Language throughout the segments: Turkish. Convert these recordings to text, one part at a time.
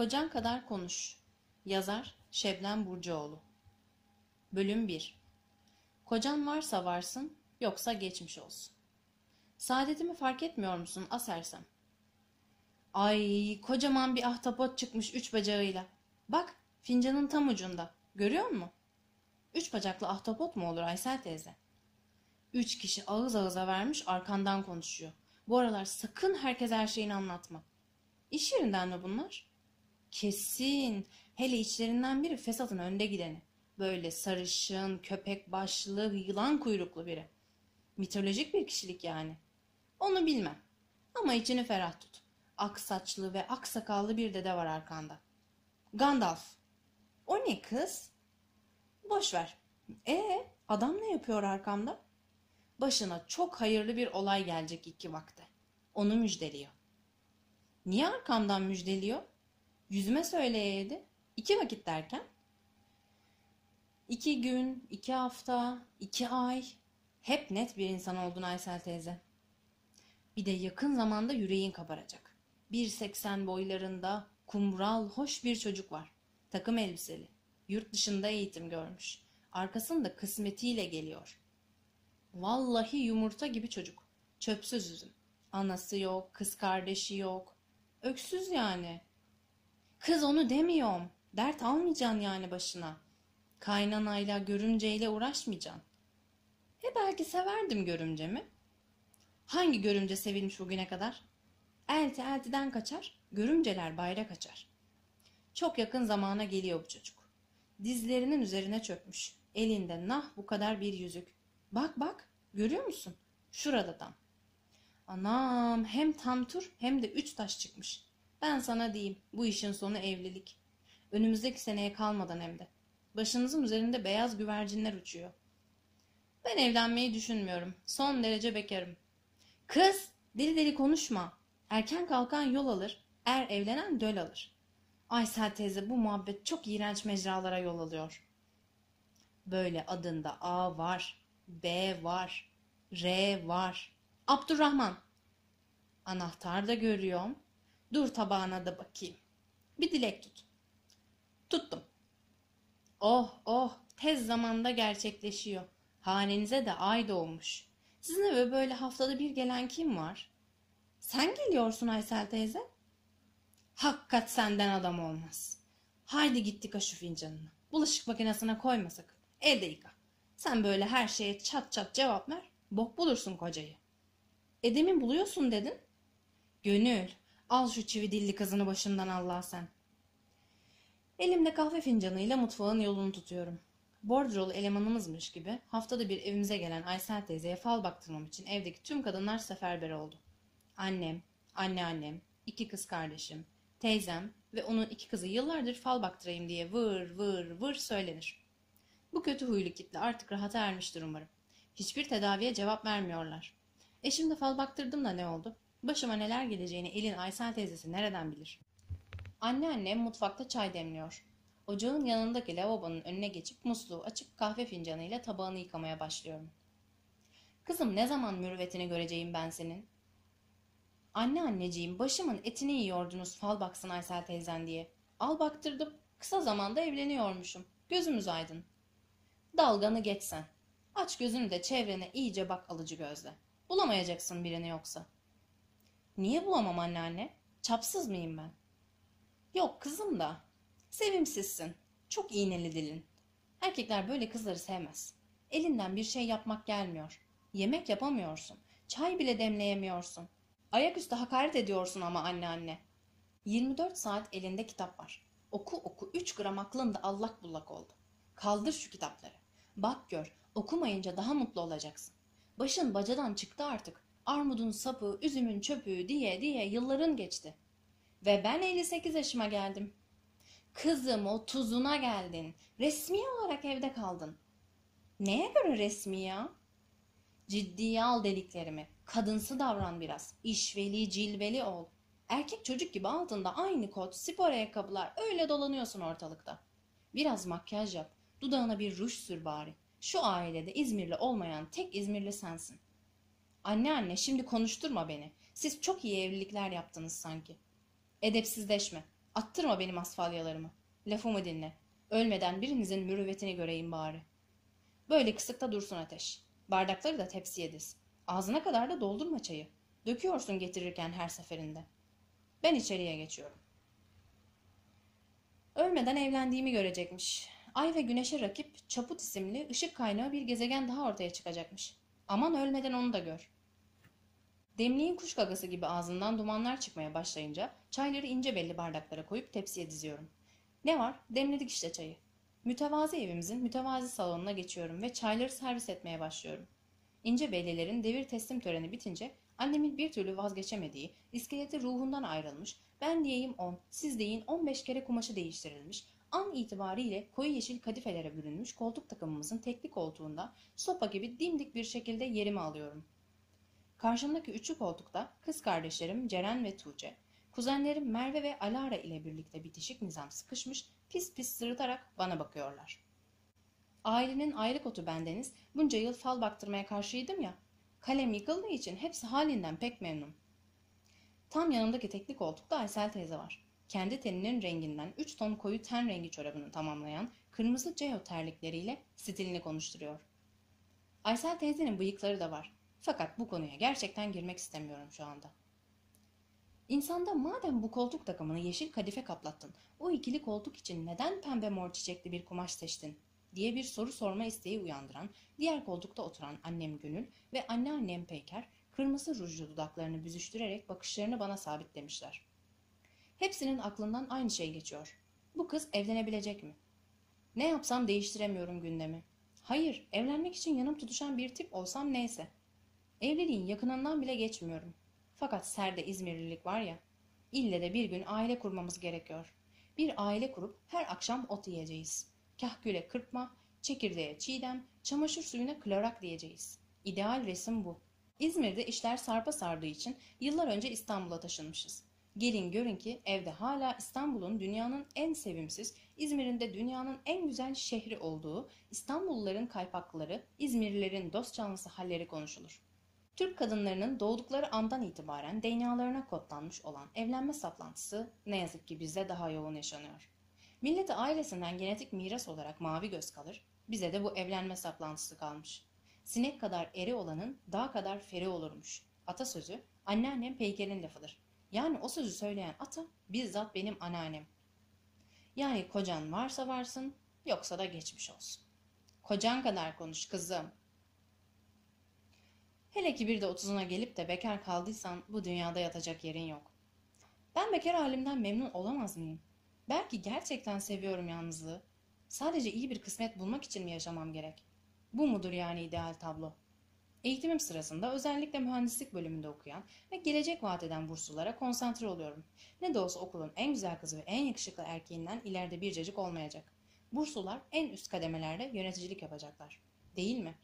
Kocan kadar konuş. Yazar Şebnem Burcuoğlu. Bölüm 1. Kocan varsa varsın, yoksa geçmiş olsun. Saadetimi fark etmiyor musun asersem? Ay, kocaman bir ahtapot çıkmış üç bacağıyla. Bak, fincanın tam ucunda. Görüyor musun? Üç bacaklı ahtapot mu olur Aysel teyze? Üç kişi ağız ağıza vermiş arkandan konuşuyor. Bu aralar sakın herkes her şeyini anlatma. İş yerinden mi bunlar? Kesin. Hele içlerinden biri Fesat'ın önde gideni. Böyle sarışın, köpek başlı, yılan kuyruklu biri. Mitolojik bir kişilik yani. Onu bilmem. Ama içini ferah tut. Ak saçlı ve ak sakallı bir dede var arkanda. Gandalf. O ne kız? Boş ver. E adam ne yapıyor arkamda? Başına çok hayırlı bir olay gelecek iki vakte. Onu müjdeliyor. Niye arkamdan müjdeliyor? Yüzüme söyleyeydi. İki vakit derken? İki gün, iki hafta, iki ay. Hep net bir insan oldun Aysel teyze. Bir de yakın zamanda yüreğin kabaracak. 1.80 boylarında kumral, hoş bir çocuk var. Takım elbiseli. Yurt dışında eğitim görmüş. Arkasında kısmetiyle geliyor. Vallahi yumurta gibi çocuk. Çöpsüz üzüm. Anası yok, kız kardeşi yok. Öksüz yani. Kız onu demiyorum. Dert almayacaksın yani başına. Kaynanayla, görümceyle uğraşmayacaksın. E belki severdim görümcemi. Hangi görümce sevilmiş bugüne kadar? Elti eltiden kaçar, görümceler bayrak açar. Çok yakın zamana geliyor bu çocuk. Dizlerinin üzerine çökmüş. Elinde nah bu kadar bir yüzük. Bak bak, görüyor musun? Şurada tam. Anam, hem tam tur hem de üç taş çıkmış. Ben sana diyeyim, bu işin sonu evlilik. Önümüzdeki seneye kalmadan hem de. Başınızın üzerinde beyaz güvercinler uçuyor. Ben evlenmeyi düşünmüyorum. Son derece bekarım. Kız, deli deli konuşma. Erken kalkan yol alır, er evlenen döl alır. Aysel teyze bu muhabbet çok iğrenç mecralara yol alıyor. Böyle adında A var, B var, R var. Abdurrahman. Anahtar da görüyorum. Dur tabağına da bakayım. Bir dilek tut. Tuttum. Oh oh tez zamanda gerçekleşiyor. Hanenize de ay doğmuş. Sizin eve böyle haftada bir gelen kim var? Sen geliyorsun Aysel teyze. Hakikat senden adam olmaz. Haydi gittik şu fincanını. Bulaşık makinesine koyma sakın. Elde yıka. Sen böyle her şeye çat çat cevap ver. Bok bulursun kocayı. Edemin buluyorsun dedin. Gönül al şu çivi dilli kızını başımdan Allah sen. Elimde kahve fincanıyla mutfağın yolunu tutuyorum. Bordrolu elemanımızmış gibi haftada bir evimize gelen Aysel teyzeye fal baktırmam için evdeki tüm kadınlar seferber oldu. Annem, anneannem, iki kız kardeşim, teyzem ve onun iki kızı yıllardır fal baktırayım diye vır vır vır söylenir. Bu kötü huylu kitle artık rahata ermiştir umarım. Hiçbir tedaviye cevap vermiyorlar. E şimdi fal baktırdım da ne oldu? Başıma neler geleceğini elin Aysel teyzesi nereden bilir? Anneannem mutfakta çay demliyor. Ocağın yanındaki lavabonun önüne geçip musluğu açıp kahve fincanıyla tabağını yıkamaya başlıyorum. Kızım ne zaman mürüvvetini göreceğim ben senin? Anne anneciğim başımın etini yiyordunuz fal baksın Aysel teyzen diye. Al baktırdım. Kısa zamanda evleniyormuşum. Gözümüz aydın. Dalganı geçsen. Aç gözünü de çevrene iyice bak alıcı gözle. Bulamayacaksın birini yoksa. Niye bulamam anneanne? Çapsız mıyım ben? Yok kızım da. Sevimsizsin. Çok iğneli dilin. Erkekler böyle kızları sevmez. Elinden bir şey yapmak gelmiyor. Yemek yapamıyorsun. Çay bile demleyemiyorsun. Ayaküstü hakaret ediyorsun ama anne anne. 24 saat elinde kitap var. Oku oku 3 gram aklın da allak bullak oldu. Kaldır şu kitapları. Bak gör okumayınca daha mutlu olacaksın. Başın bacadan çıktı artık. Armudun sapı, üzümün çöpü diye diye yılların geçti. Ve ben 58 yaşıma geldim. Kızım o tuzuna geldin. Resmi olarak evde kaldın. Neye göre resmi ya? Ciddiye al dediklerimi. Kadınsı davran biraz. İşveli, cilveli ol. Erkek çocuk gibi altında aynı kot, spor ayakkabılar öyle dolanıyorsun ortalıkta. Biraz makyaj yap. Dudağına bir ruj sür bari. Şu ailede İzmirli olmayan tek İzmirli sensin. Anne anne şimdi konuşturma beni. Siz çok iyi evlilikler yaptınız sanki. Edepsizleşme. Attırma benim asfalyalarımı. Lafımı dinle. Ölmeden birinizin mürüvvetini göreyim bari. Böyle kısıkta dursun ateş. Bardakları da tepsiye diz. Ağzına kadar da doldurma çayı. Döküyorsun getirirken her seferinde. Ben içeriye geçiyorum. Ölmeden evlendiğimi görecekmiş. Ay ve güneşe rakip Çaput isimli ışık kaynağı bir gezegen daha ortaya çıkacakmış. Aman ölmeden onu da gör. Demliğin kuş gagası gibi ağzından dumanlar çıkmaya başlayınca çayları ince belli bardaklara koyup tepsiye diziyorum. Ne var? Demledik işte çayı. Mütevazi evimizin mütevazi salonuna geçiyorum ve çayları servis etmeye başlıyorum. İnce bellilerin devir teslim töreni bitince annemin bir türlü vazgeçemediği, iskeleti ruhundan ayrılmış, ben diyeyim 10, siz deyin 15 kere kumaşı değiştirilmiş, an itibariyle koyu yeşil kadifelere bürünmüş koltuk takımımızın tekli koltuğunda sopa gibi dimdik bir şekilde yerimi alıyorum. Karşımdaki üçlü koltukta kız kardeşlerim Ceren ve Tuğçe, kuzenlerim Merve ve Alara ile birlikte bitişik nizam sıkışmış, pis pis sırıtarak bana bakıyorlar. Ailenin ayrık otu bendeniz bunca yıl fal baktırmaya karşıydım ya, kalem yıkıldığı için hepsi halinden pek memnun. Tam yanımdaki tekli koltukta Aysel teyze var. Kendi teninin renginden 3 ton koyu ten rengi çorabını tamamlayan kırmızı ceo terlikleriyle stilini konuşturuyor. Aysel teyzenin bıyıkları da var. Fakat bu konuya gerçekten girmek istemiyorum şu anda. İnsanda madem bu koltuk takımını yeşil kadife kaplattın, o ikili koltuk için neden pembe mor çiçekli bir kumaş seçtin diye bir soru sorma isteği uyandıran, diğer koltukta oturan annem Gönül ve anneannem Peyker, kırmızı rujlu dudaklarını büzüştürerek bakışlarını bana sabitlemişler. Hepsinin aklından aynı şey geçiyor. Bu kız evlenebilecek mi? Ne yapsam değiştiremiyorum gündemi. Hayır, evlenmek için yanım tutuşan bir tip olsam neyse. Evliliğin yakınından bile geçmiyorum. Fakat serde İzmirlilik var ya, ille de bir gün aile kurmamız gerekiyor. Bir aile kurup her akşam ot yiyeceğiz. Kahküle kırpma, çekirdeğe çiğdem, çamaşır suyuna klorak diyeceğiz. İdeal resim bu. İzmir'de işler sarpa sardığı için yıllar önce İstanbul'a taşınmışız. Gelin görün ki evde hala İstanbul'un dünyanın en sevimsiz, İzmir'in de dünyanın en güzel şehri olduğu, İstanbulluların kaypakları, İzmirlilerin dost canlısı halleri konuşulur. Türk kadınlarının doğdukları andan itibaren DNA'larına kodlanmış olan evlenme saplantısı ne yazık ki bizde daha yoğun yaşanıyor. Millete ailesinden genetik miras olarak mavi göz kalır, bize de bu evlenme saplantısı kalmış. Sinek kadar eri olanın dağ kadar feri olurmuş. Atasözü anneannem Peyker'in lafıdır. Yani o sözü söyleyen ata bizzat benim anneannem. Yani kocan varsa varsın, yoksa da geçmiş olsun. Kocan kadar konuş kızım. Hele ki bir de otuzuna gelip de bekar kaldıysan bu dünyada yatacak yerin yok. Ben bekar halimden memnun olamaz mıyım? Belki gerçekten seviyorum yalnızlığı. Sadece iyi bir kısmet bulmak için mi yaşamam gerek? Bu mudur yani ideal tablo? Eğitimim sırasında özellikle mühendislik bölümünde okuyan ve gelecek vaat eden burslulara konsantre oluyorum. Ne de olsa okulun en güzel kızı ve en yakışıklı erkeğinden ileride bir cacık olmayacak. Burslular en üst kademelerde yöneticilik yapacaklar. Değil mi?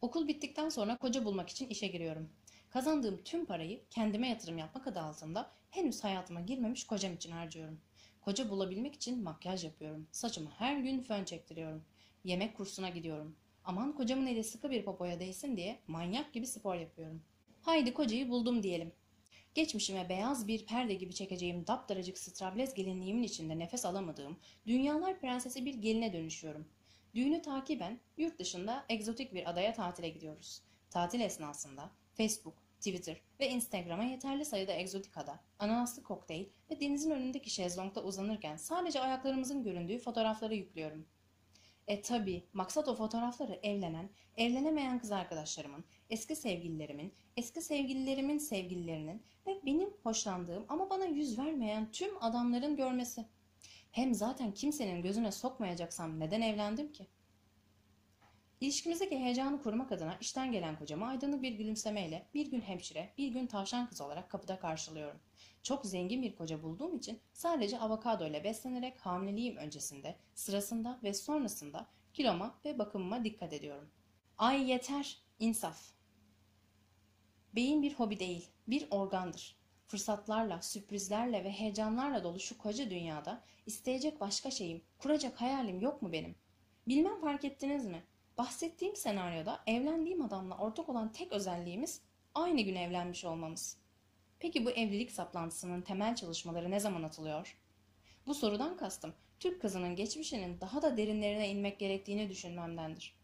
Okul bittikten sonra koca bulmak için işe giriyorum. Kazandığım tüm parayı kendime yatırım yapmak adı altında henüz hayatıma girmemiş kocam için harcıyorum. Koca bulabilmek için makyaj yapıyorum. Saçımı her gün fön çektiriyorum. Yemek kursuna gidiyorum. Aman kocamın eli sıkı bir popoya değsin diye manyak gibi spor yapıyorum. Haydi kocayı buldum diyelim. Geçmişime beyaz bir perde gibi çekeceğim daptaracık straplez gelinliğimin içinde nefes alamadığım dünyalar prensesi bir geline dönüşüyorum. Düğünü takiben yurt dışında egzotik bir adaya tatile gidiyoruz. Tatil esnasında Facebook, Twitter ve Instagram'a yeterli sayıda egzotik ada, ananaslı kokteyl ve denizin önündeki şezlongda uzanırken sadece ayaklarımızın göründüğü fotoğrafları yüklüyorum. E tabi maksat o fotoğrafları evlenen, evlenemeyen kız arkadaşlarımın, eski sevgililerimin, eski sevgililerimin sevgililerinin ve benim hoşlandığım ama bana yüz vermeyen tüm adamların görmesi. Hem zaten kimsenin gözüne sokmayacaksam neden evlendim ki? İlişkimizdeki heyecanı korumak adına işten gelen kocamı aydınlık bir gülümsemeyle bir gün hemşire, bir gün tavşan kız olarak kapıda karşılıyorum. Çok zengin bir koca bulduğum için sadece avokado ile beslenerek hamileliğim öncesinde, sırasında ve sonrasında kiloma ve bakımıma dikkat ediyorum. Ay yeter, insaf. Beyin bir hobi değil, bir organdır. Fırsatlarla, sürprizlerle ve heyecanlarla dolu şu koca dünyada isteyecek başka şeyim, kuracak hayalim yok mu benim? Bilmem fark ettiniz mi? Bahsettiğim senaryoda evlendiğim adamla ortak olan tek özelliğimiz aynı gün evlenmiş olmamız. Peki bu evlilik saplantısının temel çalışmaları ne zaman atılıyor? Bu sorudan kastım Türk kızının geçmişinin daha da derinlerine inmek gerektiğini düşünmemdendir.